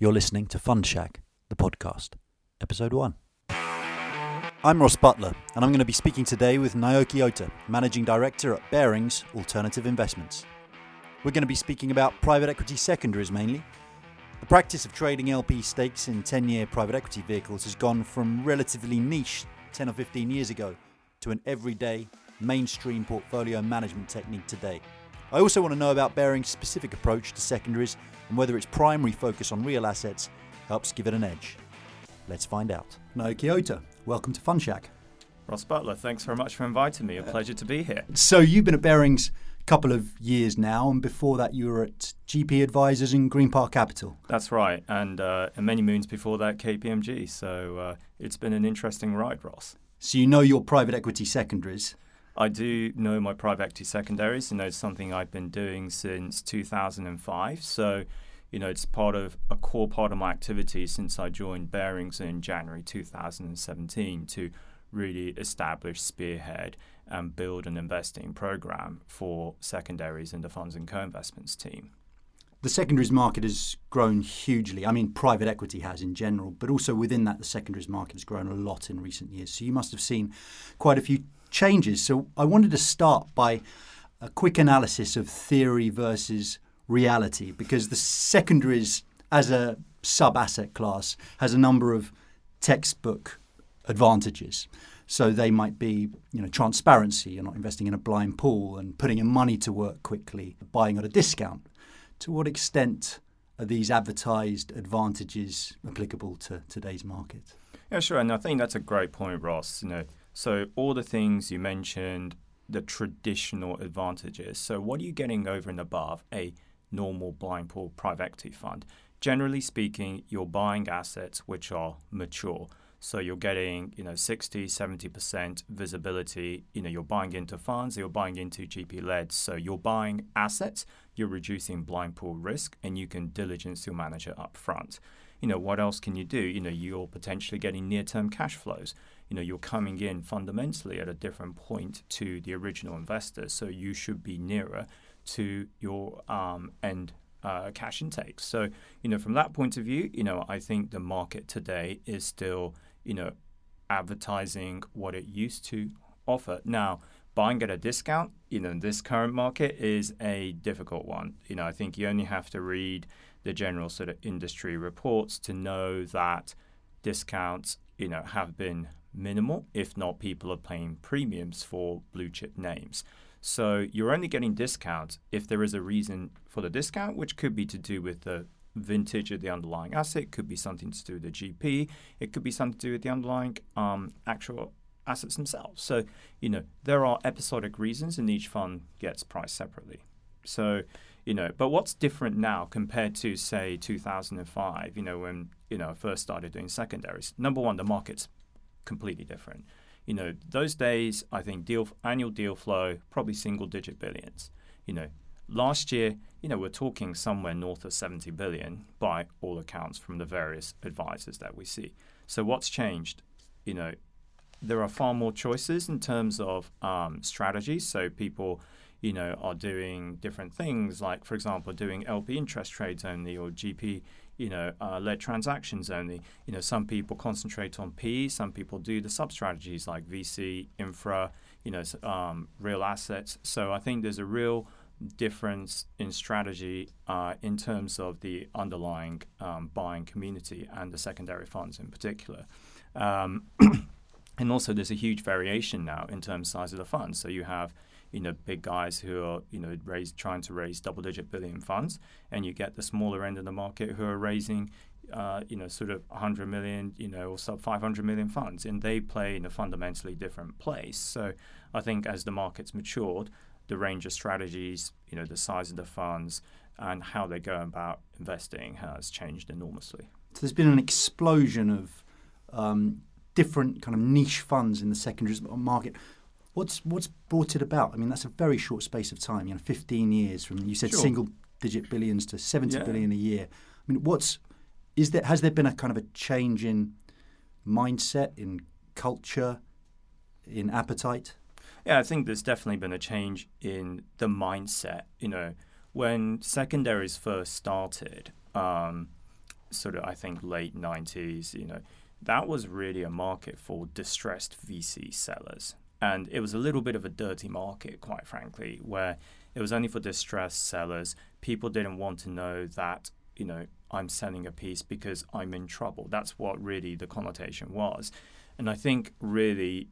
You're listening to Fund Shack, the podcast, episode one. I'm Ross Butler, and I'm going to be speaking today with Naoki Ohta, Managing Director at Barings Alternative Investments. We're going to be speaking about private equity secondaries mainly. The practice of trading LP stakes in 10 year private equity vehicles has gone from relatively niche 10 or 15 years ago to an everyday, mainstream portfolio management technique today. I also want to know about Barings' specific approach to secondaries and whether its primary focus on real assets helps give it an edge. Let's find out. Naoki Ohta, welcome to Fund Shack. Ross Butler, thanks very much for inviting me. A pleasure to be here. So you've been at Barings a couple of years now, and before that you were at GP Advisors and Green Park Capital. That's right, and, uh, and many moons before that, KPMG. So uh, it's been an interesting ride, Ross. So you know your private equity secondaries. I do know my private equity secondaries, and it's something I've been doing since 2005. So, you know, it's part of a core part of my activity since I joined Barings in January 2017 to really establish, spearhead, and build an investing program for secondaries in the funds and co-investments team. The secondaries market has grown hugely. I mean, private equity has in general, but also within that, the secondaries market has grown a lot in recent years. So you must have seen quite a few changes. So I wanted to start by a quick analysis of theory versus reality, because the secondaries as a sub asset class has a number of textbook advantages. So they might be, you know, transparency. You're not investing in a blind pool and putting your money to work quickly, buying at a discount to what extent are these advertised advantages applicable to today's market? Yeah, sure. And I think that's a great point, Ross. You know, so all the things you mentioned, the traditional advantages. So what are you getting over and above a normal blind pool private equity fund? Generally speaking, you're buying assets which are mature. So you're getting, you know, 60, 70% visibility. You know, you're buying into funds, you're buying into GP led. So you're buying assets, you're reducing blind pool risk, and you can diligence your manager up front. You know, what else can you do? You know, you're potentially getting near term cash flows. You know, you're coming in fundamentally at a different point to the original investor. So you should be nearer to your um, end uh, cash intakes. So, you know, from that point of view, you know, I think the market today is still you know, advertising what it used to offer. Now, buying at a discount, you know, this current market is a difficult one. You know, I think you only have to read the general sort of industry reports to know that discounts, you know, have been minimal. If not, people are paying premiums for blue chip names. So you're only getting discounts if there is a reason for the discount, which could be to do with the vintage of the underlying asset. Could be something to do with the GP. It could be something to do with the underlying um, actual assets themselves. So, you know, there are episodic reasons, and each fund gets priced separately. So, you know, but what's different now compared to say 2005? You know, when you know I first started doing secondaries. Number one, the market's completely different. You know, those days, I think deal annual deal flow probably single digit billions. You know, last year you know, we're talking somewhere north of 70 billion by all accounts from the various advisors that we see. So what's changed? You know, there are far more choices in terms of um, strategies. So people, you know, are doing different things, like for example, doing LP interest trades only or GP, you know, uh, led transactions only. You know, some people concentrate on P. Some people do the sub strategies like VC, infra, you know, um, real assets. So I think there's a real difference in strategy uh, in terms of the underlying um, buying community and the secondary funds in particular. Um, and also, there's a huge variation now in terms of size of the funds. So you have you know big guys who are you know raise, trying to raise double-digit billion funds, and you get the smaller end of the market who are raising uh, you know, sort of 100 million, you know, or sub 500 million funds, and they play in a fundamentally different place. So I think as the market's matured, the range of strategies, you know, the size of the funds, and how they go about investing has changed enormously. So there's been an explosion of um, different kind of niche funds in the secondary market. What's what's brought it about? I mean, that's a very short space of time. You know, 15 years from you said sure. single digit billions to seventy yeah. billion a year. I mean, what's is there has there been a kind of a change in mindset, in culture, in appetite? Yeah, I think there's definitely been a change in the mindset. You know, when secondaries first started, um, sort of I think late '90s, you know, that was really a market for distressed VC sellers, and it was a little bit of a dirty market, quite frankly, where it was only for distressed sellers. People didn't want to know that you know I'm selling a piece because I'm in trouble. That's what really the connotation was, and I think really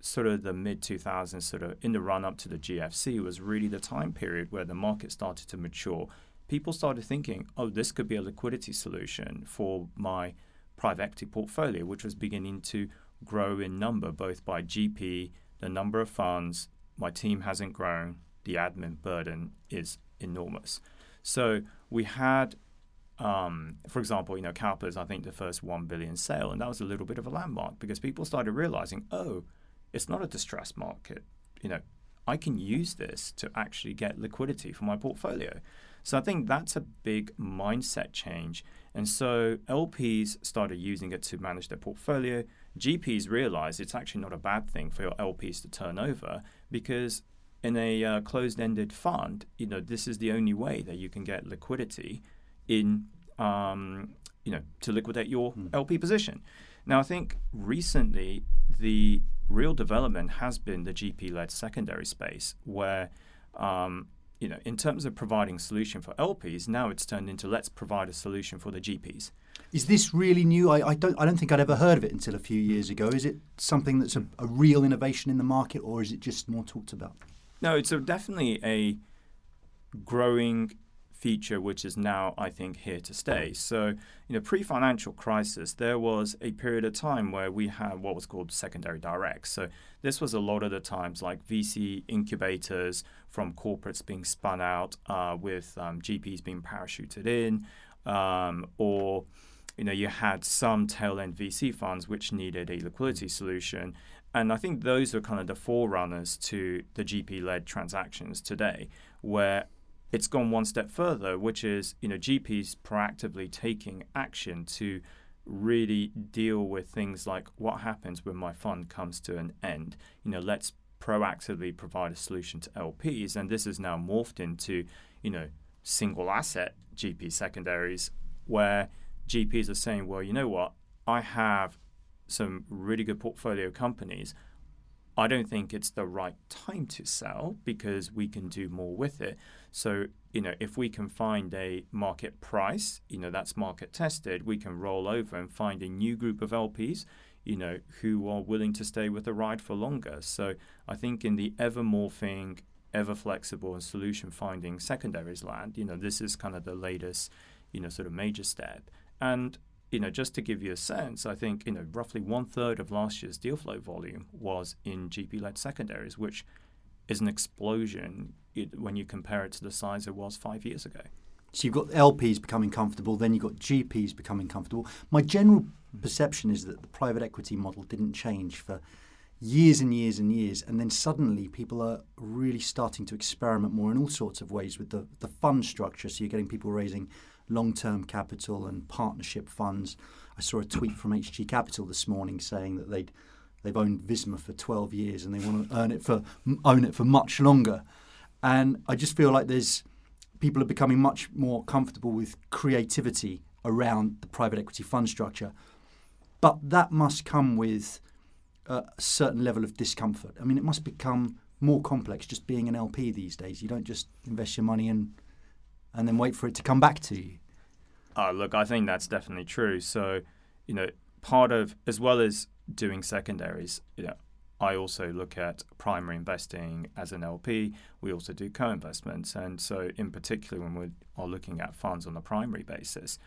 sort of the mid 2000s, sort of in the run up to the GFC, was really the time period where the market started to mature. People started thinking, oh, this could be a liquidity solution for my private equity portfolio, which was beginning to grow in number, both by GP, the number of funds. My team hasn't grown, the admin burden is enormous. So we had um, for example, you know, is I think the first one billion sale, and that was a little bit of a landmark because people started realizing, oh, it's not a distressed market. You know, I can use this to actually get liquidity for my portfolio. So I think that's a big mindset change. And so LPs started using it to manage their portfolio. GPs realized it's actually not a bad thing for your LPs to turn over because in a uh, closed-ended fund, you know, this is the only way that you can get liquidity in, um, you know, to liquidate your mm. LP position. Now, I think recently the real development has been the GP-led secondary space, where um, you know, in terms of providing solution for LPs, now it's turned into let's provide a solution for the GPs. Is this really new? I, I don't I don't think I'd ever heard of it until a few years ago. Is it something that's a, a real innovation in the market, or is it just more talked about? No, it's a, definitely a growing feature which is now, I think, here to stay. So, you know, pre financial crisis, there was a period of time where we had what was called secondary direct. So, this was a lot of the times like VC incubators from corporates being spun out uh, with um, GPs being parachuted in, um, or you know, you had some tail end VC funds which needed a liquidity mm. solution. And I think those are kind of the forerunners to the GP led transactions today, where it's gone one step further, which is you know GPs proactively taking action to really deal with things like what happens when my fund comes to an end. You know, let's proactively provide a solution to LPs, and this is now morphed into you know single asset GP secondaries, where GPs are saying, well, you know what, I have some really good portfolio companies. I don't think it's the right time to sell because we can do more with it. So, you know, if we can find a market price, you know, that's market tested, we can roll over and find a new group of LPs, you know, who are willing to stay with the ride for longer. So I think in the ever morphing, ever flexible and solution finding secondaries land, you know, this is kind of the latest, you know, sort of major step. And you know, just to give you a sense, I think you know roughly one third of last year's deal flow volume was in GP-led secondaries, which is an explosion when you compare it to the size it was five years ago. So you've got LPs becoming comfortable, then you've got GPs becoming comfortable. My general perception is that the private equity model didn't change for years and years and years, and then suddenly people are really starting to experiment more in all sorts of ways with the, the fund structure. So you're getting people raising long term capital and partnership funds. I saw a tweet from HG Capital this morning saying that they'd they've owned Visma for 12 years and they want to earn it for own it for much longer. And I just feel like there's people are becoming much more comfortable with creativity around the private equity fund structure. But that must come with a certain level of discomfort. I mean, it must become more complex just being an LP these days. You don't just invest your money in and then wait for it to come back to you. Uh, look, I think that's definitely true. So, you know, part of, as well as doing secondaries, you know, I also look at primary investing as an LP. We also do co investments. And so, in particular, when we are looking at funds on a primary basis,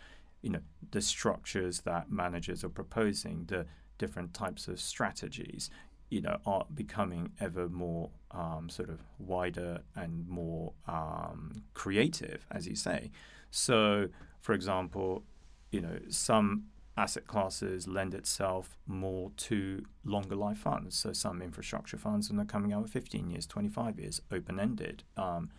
you know, the structures that managers are proposing, the different types of strategies, you know, are becoming ever more um, sort of wider and more um, creative, as you say. So, for example, you know, some asset classes lend itself more to longer life funds. So some infrastructure funds and they're coming out with 15 years, 25 years, open ended, um,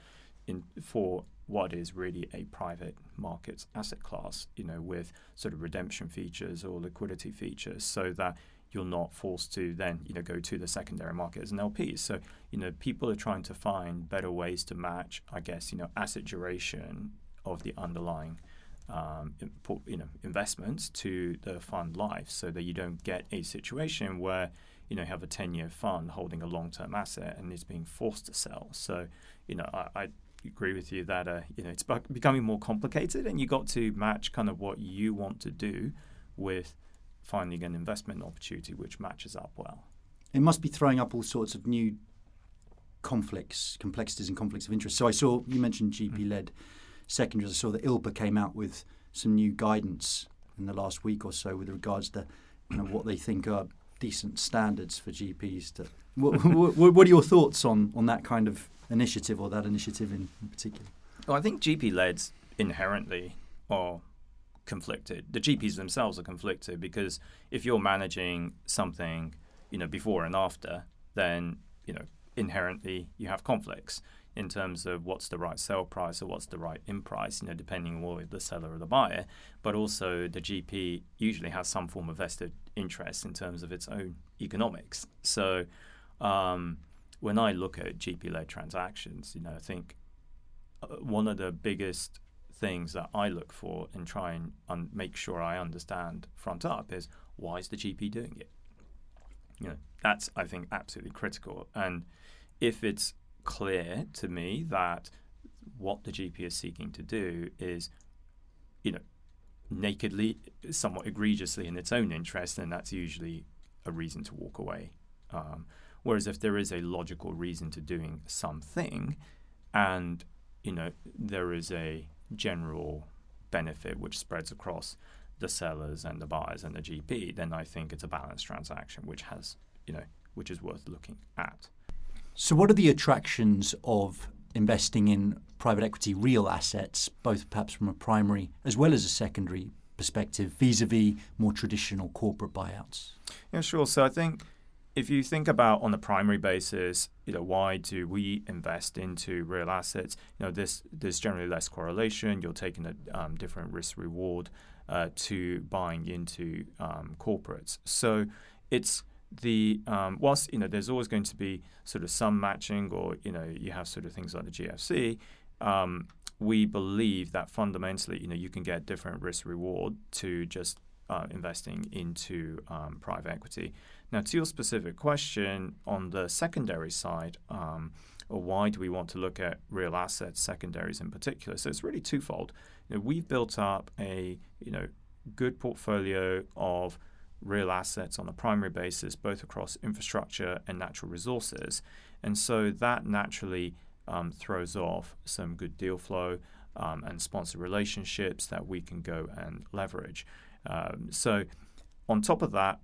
in for what is really a private markets asset class. You know, with sort of redemption features or liquidity features, so that you're not forced to then you know go to the secondary market as an LP. So you know people are trying to find better ways to match, I guess you know asset duration of the underlying um, you know investments to the fund life, so that you don't get a situation where you know you have a ten year fund holding a long term asset and is being forced to sell. So you know I, I agree with you that uh, you know it's becoming more complicated, and you got to match kind of what you want to do with finding an investment opportunity which matches up well. It must be throwing up all sorts of new conflicts, complexities, and conflicts of interest. So I saw you mentioned GP led secondaries. I saw that ILPA came out with some new guidance in the last week or so with regards to you know what they think are decent standards for GPs. To what, what, what, are your thoughts on on that kind of initiative or that initiative in, in particular? Well, I think GP leds inherently are conflicted. The GPs themselves are conflicted because if you're managing something, you know, before and after, then you know inherently you have conflicts in terms of what's the right sell price or what's the right in price, you know, depending on the seller or the buyer. But also the GP usually has some form of vested interest in terms of its own economics. So um, when I look at GP-led transactions, you know, I think uh, one of the biggest things that I look for and try and un- make sure I understand front up is why is the GP doing it? You know, that's I think absolutely critical. And if it's clear to me that what the GP is seeking to do is, you know, nakedly, somewhat egregiously in its own interest, then that's usually a reason to walk away. Um, whereas if there is a logical reason to doing something, and you know there is a general benefit which spreads across the sellers and the buyers and the GP, then I think it's a balanced transaction which has you know which is worth looking at. So, what are the attractions of investing in private equity real assets, both perhaps from a primary as well as a secondary perspective, vis a vis more traditional corporate buyouts? Yeah, sure. So, I think if you think about on a primary basis, you know, why do we invest into real assets? You know, this there's generally less correlation. You're taking a um, different risk reward uh, to buying into um, corporates. So it's the um, whilst you know there's always going to be sort of some matching, or you know you have sort of things like the GFC. Um, we believe that fundamentally, you know, you can get different risk reward to just uh, investing into um, private equity. Now, to your specific question on the secondary side, um, or why do we want to look at real assets secondaries in particular? So it's really twofold. You know, we've built up a you know good portfolio of real assets on a primary basis, both across infrastructure and natural resources. And so that naturally um, throws off some good deal flow um, and sponsor relationships that we can go and leverage. Um, so, on top of that,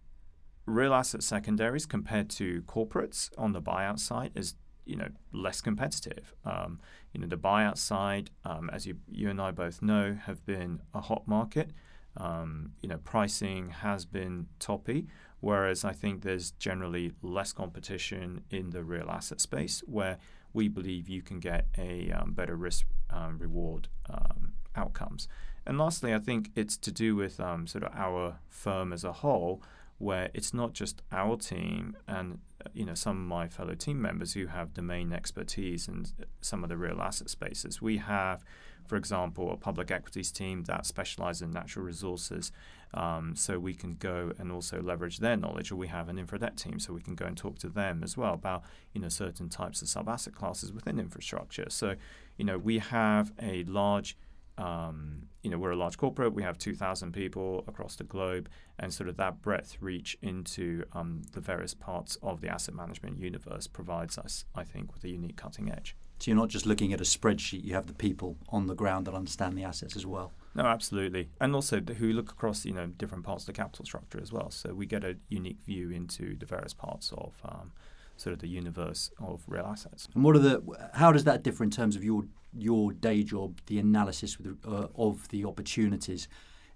real asset secondaries compared to corporates on the buyout side is you know less competitive. Um, you know the buyout side, um, as you you and I both know, have been a hot market. Um, you know, pricing has been toppy, whereas I think there's generally less competition in the real asset space where we believe you can get a um, better risk um, reward um, outcomes. And lastly, I think it's to do with um, sort of our firm as a whole, where it's not just our team and uh, you know some of my fellow team members who have domain expertise in some of the real asset spaces. We have for example, a public equities team that specializes in natural resources. Um, so we can go and also leverage their knowledge, or we have an infra debt team, so we can go and talk to them as well about you know certain types of sub asset classes within infrastructure. So you know we have a large um, you know, we're a large corporate. We have 2,000 people across the globe, and sort of that breadth reach into um, the various parts of the asset management universe provides us, I think, with a unique cutting edge. So you're not just looking at a spreadsheet; you have the people on the ground that understand the assets as well. No, absolutely, and also who look across you know different parts of the capital structure as well. So we get a unique view into the various parts of um, sort of the universe of real assets. And what are the? How does that differ in terms of your your day job, the analysis with, uh, of the opportunities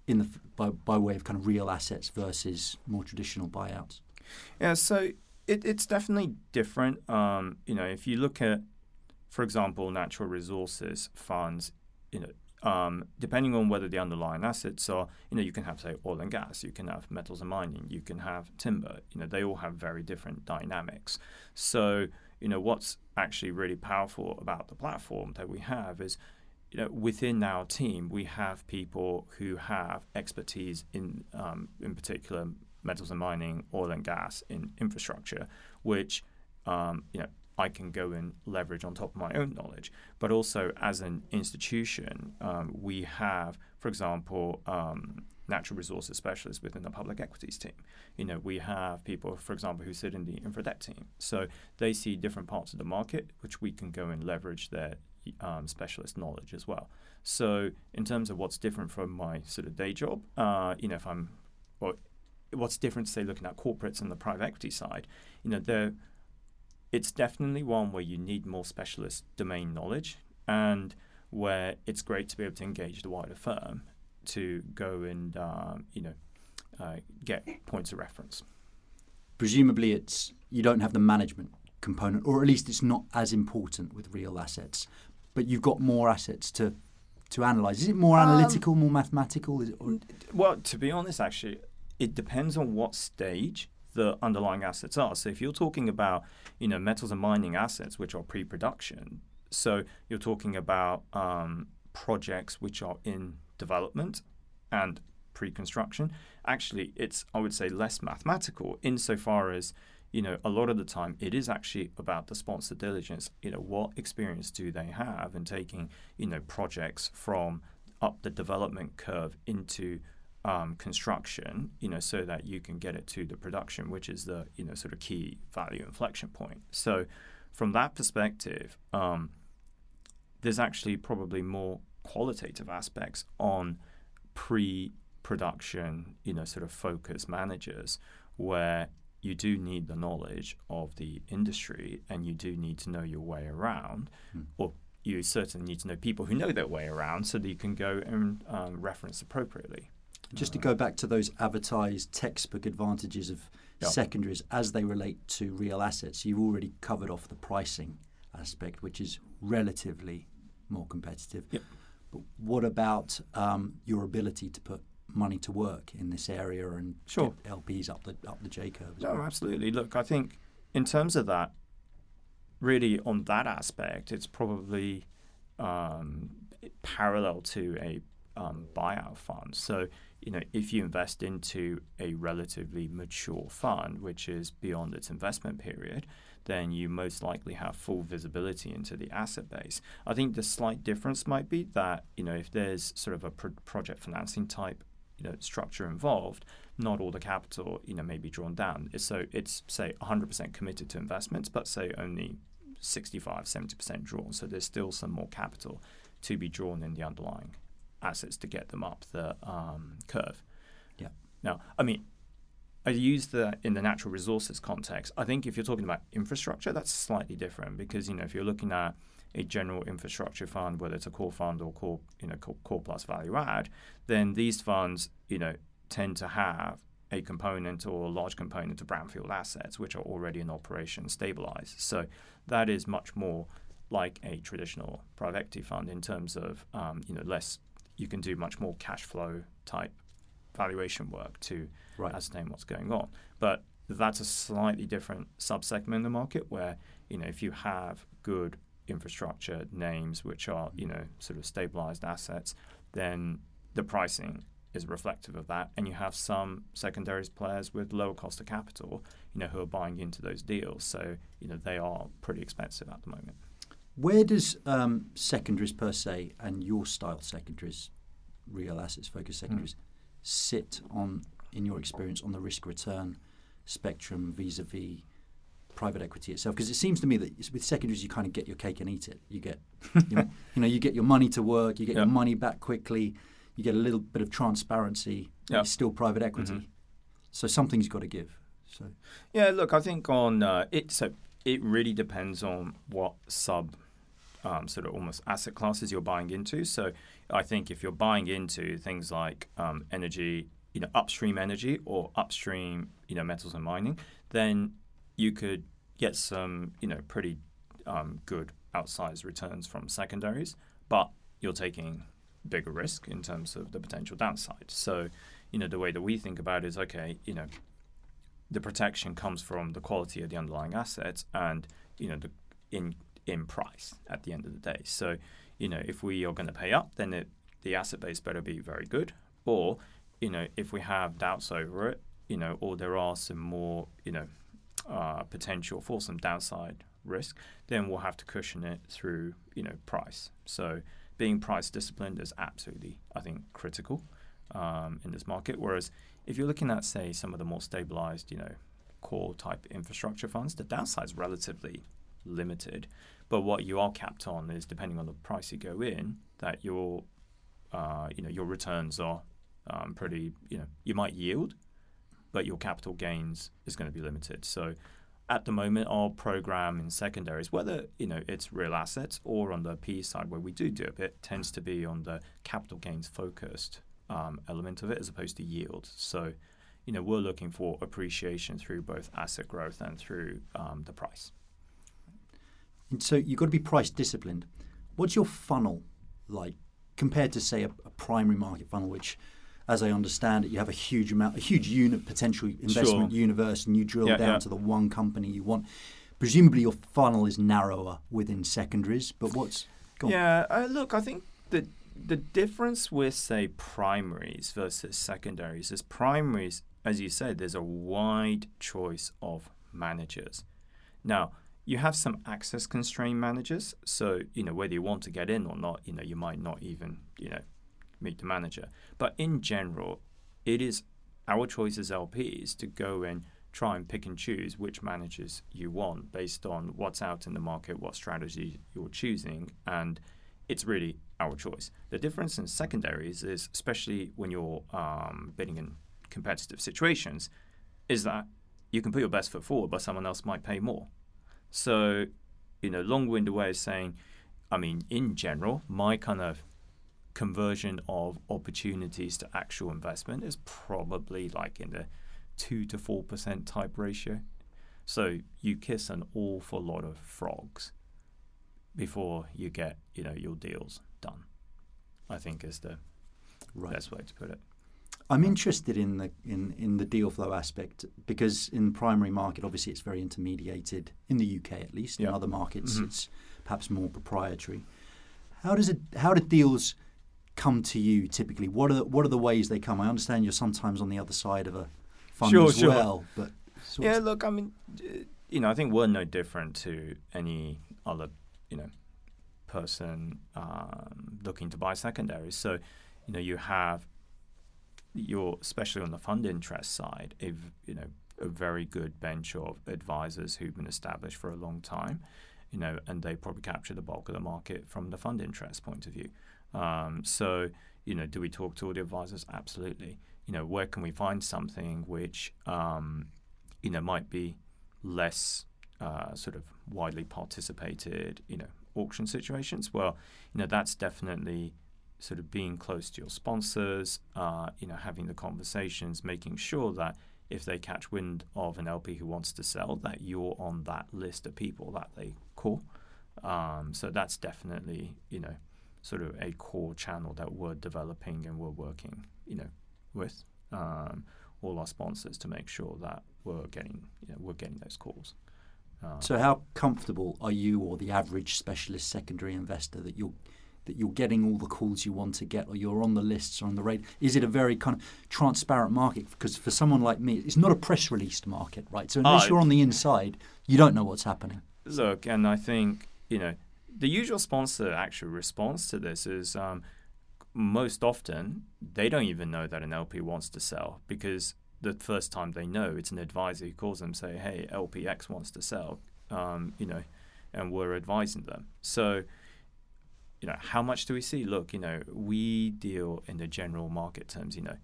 in the by, by way of kind of real assets versus more traditional buyouts? Yeah, so it, it's definitely different. Um, you know, if you look at for example, natural resources funds, you know, um, depending on whether the underlying assets are, you know, you can have say oil and gas, you can have metals and mining, you can have timber. You know, they all have very different dynamics. So, you know, what's actually really powerful about the platform that we have is, you know, within our team, we have people who have expertise in, um, in particular, metals and mining, oil and gas, in infrastructure, which, um, you know, I can go and leverage on top of my own knowledge. But also, as an institution, um, we have, for example, um, natural resources specialists within the public equities team. You know, we have people, for example, who sit in the infra debt team. So they see different parts of the market, which we can go and leverage their um, specialist knowledge as well. So in terms of what's different from my sort of day job, uh, you know, if I'm, or what's different, say, looking at corporates and the private equity side, you know, there, it's definitely one where you need more specialist domain knowledge and where it's great to be able to engage the wider firm to go and um, you know uh, get points of reference. Presumably, it's you don't have the management component, or at least it's not as important with real assets. But you've got more assets to to analyze. Is it more um, analytical, more mathematical? It, well, to be honest, actually, it depends on what stage the underlying assets are. So if you're talking about you know metals and mining assets, which are pre-production, so you're talking about um, projects which are in development and pre-construction. Actually, it's I would say less mathematical insofar as you know a lot of the time it is actually about the sponsor diligence. You know what experience do they have in taking you know projects from up the development curve into um, construction, you know, so that you can get it to the production, which is the you know sort of key value inflection point. So, from that perspective, um, there's actually probably more qualitative aspects on pre-production, you know, sort of focus managers where you do need the knowledge of the industry and you do need to know your way around, mm. or you certainly need to know people who know their way around so that you can go and um, reference appropriately. Just to go back to those advertised textbook advantages of yep. secondaries as they relate to real assets, you've already covered off the pricing aspect, which is relatively more competitive. Yep. But what about um, your ability to put money to work in this area and sure. get LPs up the up the J curve? No, well? absolutely. Look, I think in terms of that, really on that aspect, it's probably um, parallel to a um, buyout fund. So you know, if you invest into a relatively mature fund, which is beyond its investment period, then you most likely have full visibility into the asset base. I think the slight difference might be that you know if there's sort of a pro- project financing type you know structure involved, not all the capital you know may be drawn down. So it's say 100% committed to investments, but say only 65, 70% drawn. So there's still some more capital to be drawn in the underlying assets to get them up the um, curve. Yeah. Now, I mean, I use the in the natural resources context. I think if you're talking about infrastructure, that's slightly different because you know if you're looking at a general infrastructure fund, whether it's a core fund or core you know core, core plus value add, then these funds you know tend to have a component or a large component of brownfield assets which are already in operation, stabilized. So that is much more like a traditional private equity fund in terms of um, you know less. You can do much more cash flow type valuation work to right. ascertain what's going on. But that's a slightly different subsegment in the market where, you know, if you have good infrastructure names which are, you know, sort of stabilized assets, then the pricing is reflective of that. And you have some secondaries players with lower cost of capital, you know, who are buying into those deals. So, you know, they are pretty expensive at the moment. Where does um, secondaries per se and your style secondaries, real assets focused secondaries, mm. sit on in your experience, on the risk return spectrum vis a vis private equity itself? Because it seems to me that with secondaries, you kind of get your cake and eat it. You get, you know, you, know, you get your money to work, you get your money back quickly, you get a little bit of transparency. It's still private equity, mm-hmm. so something's got to give. So yeah, look, I think on uh, it. So it really depends on what sub um, sort of almost asset classes you're buying into. So I think if you're buying into things like um, energy you know upstream energy or upstream you know metals and mining, then you could get some you know pretty um, good outsized returns from secondaries, but you're taking bigger risk in terms of the potential downside. So you know the way that we think about it is okay, you know the protection comes from the quality of the underlying assets and you know the in in price at the end of the day. So you know, if we are going to pay up, then it, the asset base better be very good. Or, you know, if we have doubts over it, you know, or there are some more, you know, uh, potential for some downside risk, then we'll have to cushion it through, you know, price. So being price disciplined is absolutely, I think, critical um, in this market. Whereas if you're looking at, say, some of the more stabilized, you know, core type infrastructure funds, the downside is relatively limited. But what you are capped on is depending on the price you go in, that your uh, you know your returns are um, pretty you know you might yield, but your capital gains is going to be limited. So at the moment, our program in secondaries, whether you know it's real assets or on the PE side where we do do a bit, tends to be on the capital gains focused um, element of it as opposed to yield. So you know we're looking for appreciation through both asset growth and through um, the price. And so you've got to be price disciplined. What's your funnel like compared to say a, a primary market funnel, which as I understand it, you have a huge amount, a huge unit potential investment Sure. universe, and you drill Yeah, down yeah. to the one company you want. Presumably, your funnel is narrower within secondaries, but what's go. Yeah, uh, look, I think the the difference with say primaries versus secondaries is primaries, as you said, there's a wide choice of managers. Now you have some access constrained managers, so you know whether you want to get in or not, you know you might not even you know meet the manager. But in general, it is our choice as LPs to go and try and pick and choose which managers you want based on what's out in the market, what strategy you're choosing, and it's really our choice. The difference in secondaries is, especially when you're um, bidding in competitive situations, is that you can put your best foot forward, but someone else might pay more. So, you know, long-winded way of saying, I mean, in general, my kind of conversion of opportunities to actual investment is probably like in the two to four percent type ratio. So you kiss an awful lot of frogs before you get you know your deals done. I think is the Right. best way to put it. I'm interested in the in, in the deal flow aspect because in the primary market, obviously, it's very intermediated in the UK at least. In other markets, Mhm. it's perhaps more proprietary. How does it? How do deals come to you typically? What are the, what are the ways they come? I understand you're sometimes on the other side of a fund Sure, as sure. well, but Yeah, of- look, I mean, you know, I think we're no different to any other, you know, person um, looking to buy secondaries. So, you know, you have your, especially on the fund interest side, if you know a very good bench of advisors who've been established for a long time, you know, and they probably capture the bulk of the market from the fund interest point of view. Um, so, you know, do we talk to all the advisors? Absolutely. You know, where can we find something which um, you know, might be less uh, sort of widely participated, you know, auction situations. Well, you know, that's definitely sort of being close to your sponsors, uh, you know, having the conversations, making sure that if they catch wind of an LP who wants to sell, that you're on that list of people that they call. Um, so that's definitely, you know, sort of a core channel that we're developing and we're working, you know, with um, all our sponsors to make sure that we're getting, you know, we're getting those calls. Um, So, how comfortable are you, or the average specialist secondary investor, that you're that you're getting all the calls you want to get, or you're on the lists or on the radar? Is it a very kind of transparent market? Because for someone like me, it's not a press released market, right? So unless Oh, you're on the inside, you don't know what's happening. Look, and I think you know the usual sponsor actual response to this is um, most often they don't even know that an LP wants to sell because the first time they know it's an advisor who calls them say, "Hey, LPX wants to sell," um, you know, and we're advising them. So, you know, how much do we see? Look, you know, we deal in the general market terms. You know,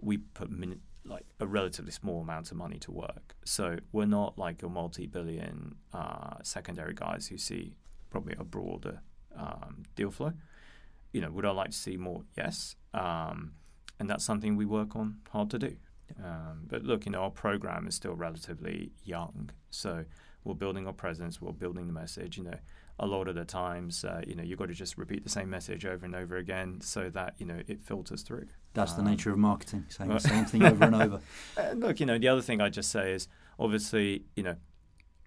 we put min- like a relatively small amount of money to work. So we're not like your multi-billion uh, secondary guys who see probably a broader um, deal flow. You know, would I like to see more? Yes, um, and that's something we work on hard to do. Um, but look, you know, our program is still relatively young, so we're building our presence, we're building the message. You know, a lot of the times, uh, you know, you've got to just repeat the same message over and over again so that you know it filters through. That's the Um, nature of marketing, saying the same thing over and over. Uh, look, you know, the other thing I just say is obviously, you know,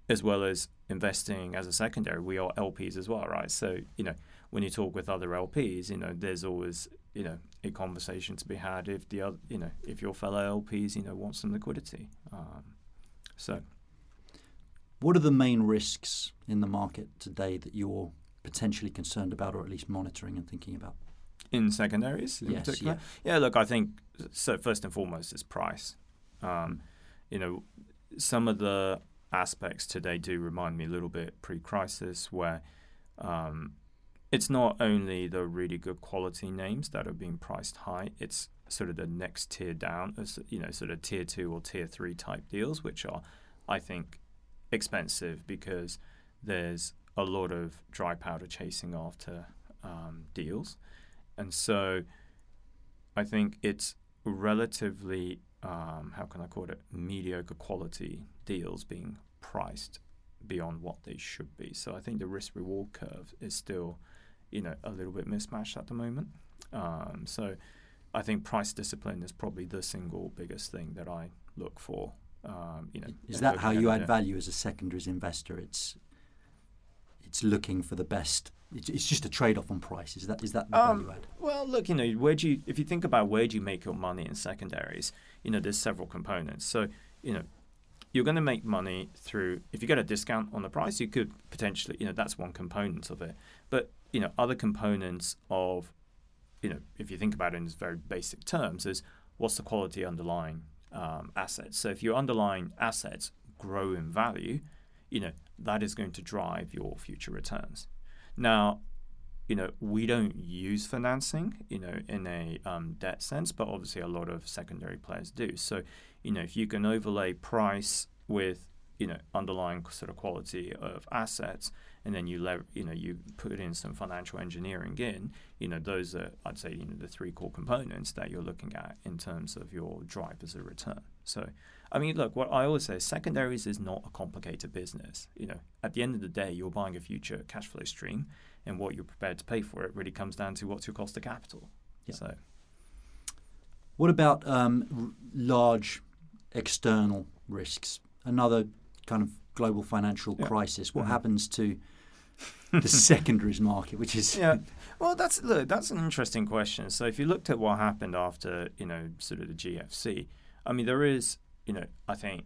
as well as investing as a secondary, we are LPs as well, right? So, you know, when you talk with other LPs, you know, there's always you know a conversation to be had if the other, you know, if your fellow LPs, you know, want some liquidity. Um, so, what are the main risks in the market today that you're potentially concerned about, or at least monitoring and thinking about? In secondaries, in yes, particular? yeah. Yeah, look, I think so. First and foremost is price. Um, you know, some of the aspects today do remind me a little bit pre-crisis, where um, it's not only the really good quality names that are being priced high; it's sort of the next tier down, as you know, sort of tier two or tier three type deals, which are, I think, expensive because there's a lot of dry powder chasing after um, deals, and so I think it's relatively um, how can I call it, mediocre quality deals being priced beyond what they should be. So I think the risk reward curve is still, you know, a little bit mismatched at the moment. Um, so I think price discipline is probably the single biggest thing that I look for. Um, you know, is that how you add value as a secondaries investor? It's it's looking for the best it's just a trade-off on price. Is that is that the um, value add? Well, look, you know, where do you if you think about where do you make your money in secondaries? You know, there's several components. So, you know, you're going to make money through if you get a discount on the price, you could potentially, you know, that's one component of it. But you know, other components of, you know, if you think about it in very basic terms, is what's the quality underlying um, assets. So if your underlying assets grow in value, you know, that is going to drive your future returns. Now, you know, we don't use financing, you know, in a um, debt sense, but obviously a lot of secondary players do. So, you know, if you can overlay price with, you know, underlying sort of quality of assets, and then you lever, you know, you put in some financial engineering in, you know, those are, I'd say, you know, the three core components that you're looking at in terms of your drivers of return. So, I mean, look, what I always say, secondaries is not a complicated business. You know, at the end of the day, you're buying a future cash flow stream, and what you're prepared to pay for it really comes down to what's your cost of capital. Yep. So, what about um, r- large external risks? Another kind of global financial yeah. crisis. What mm-hmm. happens to the secondaries market, which is yeah. Well, that's look, that's an interesting question. So if you looked at what happened after you know sort of the GFC, I mean there is you know, I think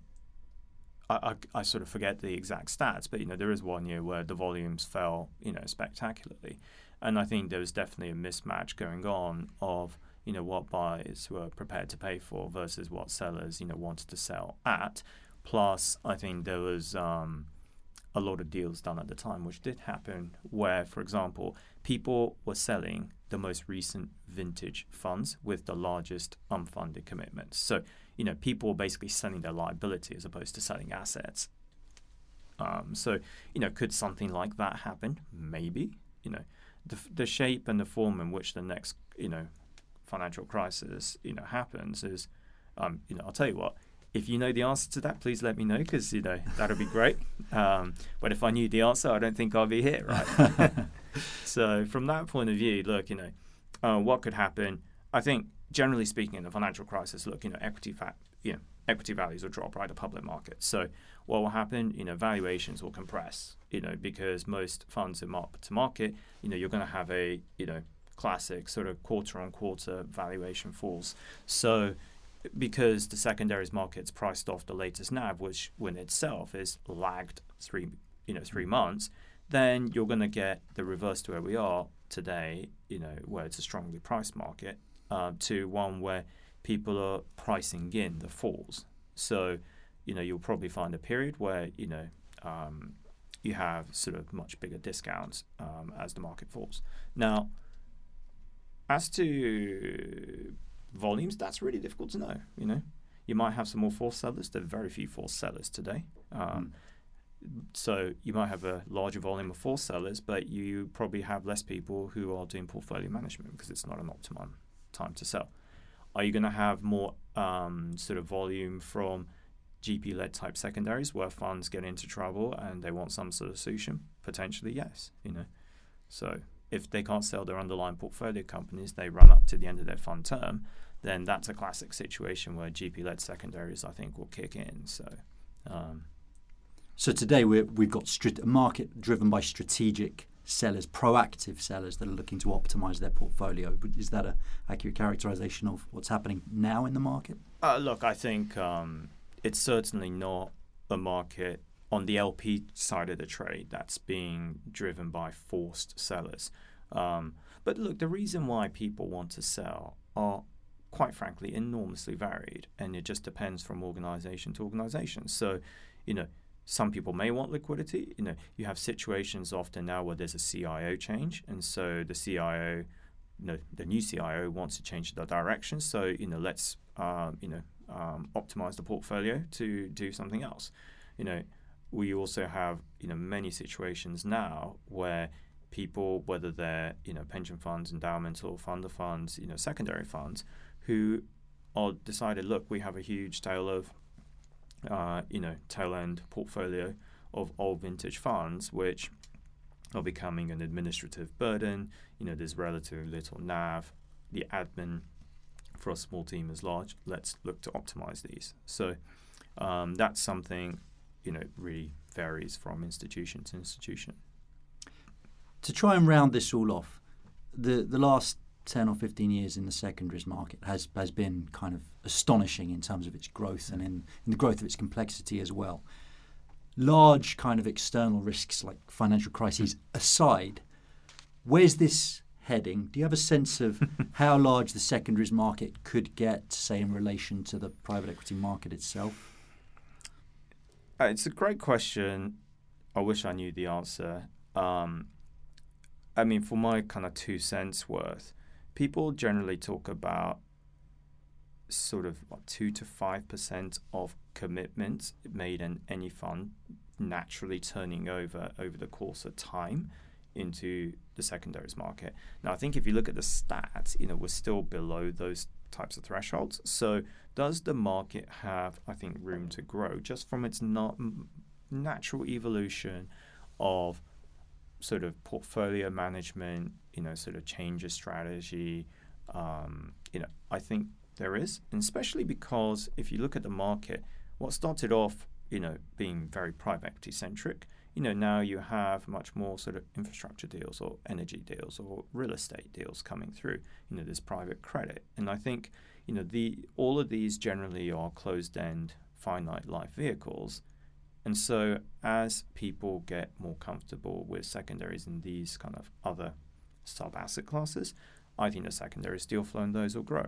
I, I, I, sort of forget the exact stats, but you know, there is one year where the volumes fell, you know, spectacularly, and I think there was definitely a mismatch going on of you know what buyers were prepared to pay for versus what sellers you know wanted to sell at. Plus, I think there was um, a lot of deals done at the time, which did happen, where, for example, people were selling the most recent vintage funds with the largest unfunded commitments. So you know, people were basically selling their liability as opposed to selling assets. Um, so, you know, could something like that happen? Maybe. You know, the, the shape and the form in which the next, you know, financial crisis, you know, happens is, um, you know, I'll tell you what. If you know the answer to that, please let me know because you know that'll be great. Um, but if I knew the answer, I don't think I'd be here, right? so from that point of view, look, you know, uh, what could happen? I think generally speaking, in the financial crisis, look, you know, equity fa- you know, equity values will drop, right? The public market. So what will happen? You know, valuations will compress. You know, because most funds in mark to market, you know, you're going to have a you know classic sort of quarter on quarter valuation falls. So because the secondaries market's priced off the latest NAV, which in itself is lagged three you know three months, then you're going to get the reverse to where we are today. You know, where it's a strongly priced market uh, to one where people are pricing in the falls. So, you know, you'll probably find a period where, you know, um, you have sort of much bigger discounts um, as the market falls. Now, as to volumes, that's really difficult to know. You know, you might have some more forced sellers. There are very few forced sellers today. Um, mm. So you might have a larger volume of forced sellers, but you probably have less people who are doing portfolio management because it's not an optimum time to sell. Are you going to have more um, sort of volume from GP led type secondaries where funds get into trouble and they want some sort of solution? Potentially, yes. You know, so if they can't sell their underlying portfolio companies, they run up to the end of their fund term. Then that's a classic situation where GP led secondaries, I think, will kick in. So. Um, so today we have got a market driven by strategic sellers, proactive sellers that are looking to optimize their portfolio. Is that an accurate characterization of what's happening now in the market? Uh, look, I think um, it's certainly not a market on the LP side of the trade that's being driven by forced sellers. Um, but look, the reason why people want to sell are quite frankly enormously varied, and it just depends from organization to organization. So, you know, some people may want liquidity. You know, you have situations often now where there's a CIO change, and so the CIO, you know, the new CIO wants to change the direction. So, you know, let's um, you know um, optimize the portfolio to do something else. You know, we also have you know many situations now where people, whether they're you know pension funds, endowments, or fund of funds, you know secondary funds, who are decided, look, we have a huge tail of uh, you know tail end portfolio of old vintage funds, which are becoming an administrative burden. You know, there's relatively little NAV. The admin for a small team is large. Let's look to optimize these. So um, that's something you know really varies from institution to institution. To try and round this all off, the the last 10 or 15 years in the secondaries market has, has been kind of astonishing in terms of its growth and in, in the growth of its complexity as well. Large kind of external risks like financial crises aside, where's this heading? Do you have a sense of how large the secondaries market could get, say, in relation to the private equity market itself? Uh, it's a great question. I wish I knew the answer. Um, I mean, for my kind of two cents worth, people generally talk about sort of what, two to five percent of commitments made in any fund naturally turning over over the course of time into the secondaries market. Now, I think if you look at the stats, you know, we're still below those types of thresholds. So, does the market have, I think, room to grow just from its not natural evolution of sort of portfolio management, you know, sort of change of strategy? Um, you know, I think there is, and especially because if you look at the market, what started off, you know, being very private equity centric you know, now you have much more sort of infrastructure deals or energy deals or real estate deals coming through. You know, there's private credit. And I think, you know, the all of these generally are closed-end, finite life vehicles. And so as people get more comfortable with secondaries in these kind of other sub-asset classes, I think the secondary deal flow in those will grow.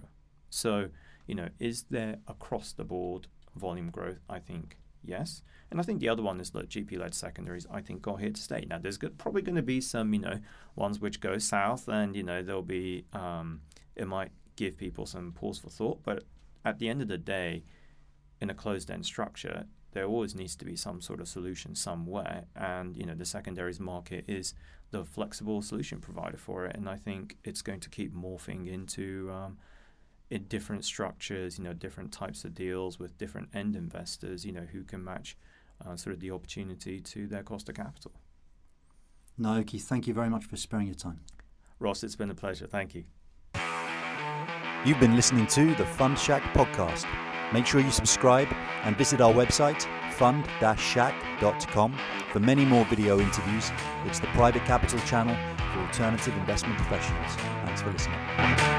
So, you know, is there across the board volume growth? I think yes. And I think the other one is that GP-led secondaries, I think, got here to stay. Now, there's probably going to be some, you know, ones which go south, and you know, there'll be um, it might give people some pause for thought. But at the end of the day, in a closed-end structure, there always needs to be some sort of solution somewhere, and you know, the secondaries market is the flexible solution provider for it, and I think it's going to keep morphing into um, in different structures, you know, different types of deals with different end investors, you know, who can match uh, sort of the opportunity to their cost of capital. Naoki, thank you very much for sparing your time. Ross, it's been a pleasure. Thank you. You've been listening to the Fund Shack podcast. Make sure you subscribe and visit our website, fund-shack.com, for many more video interviews. It's the private capital channel for alternative investment professionals. Thanks for listening.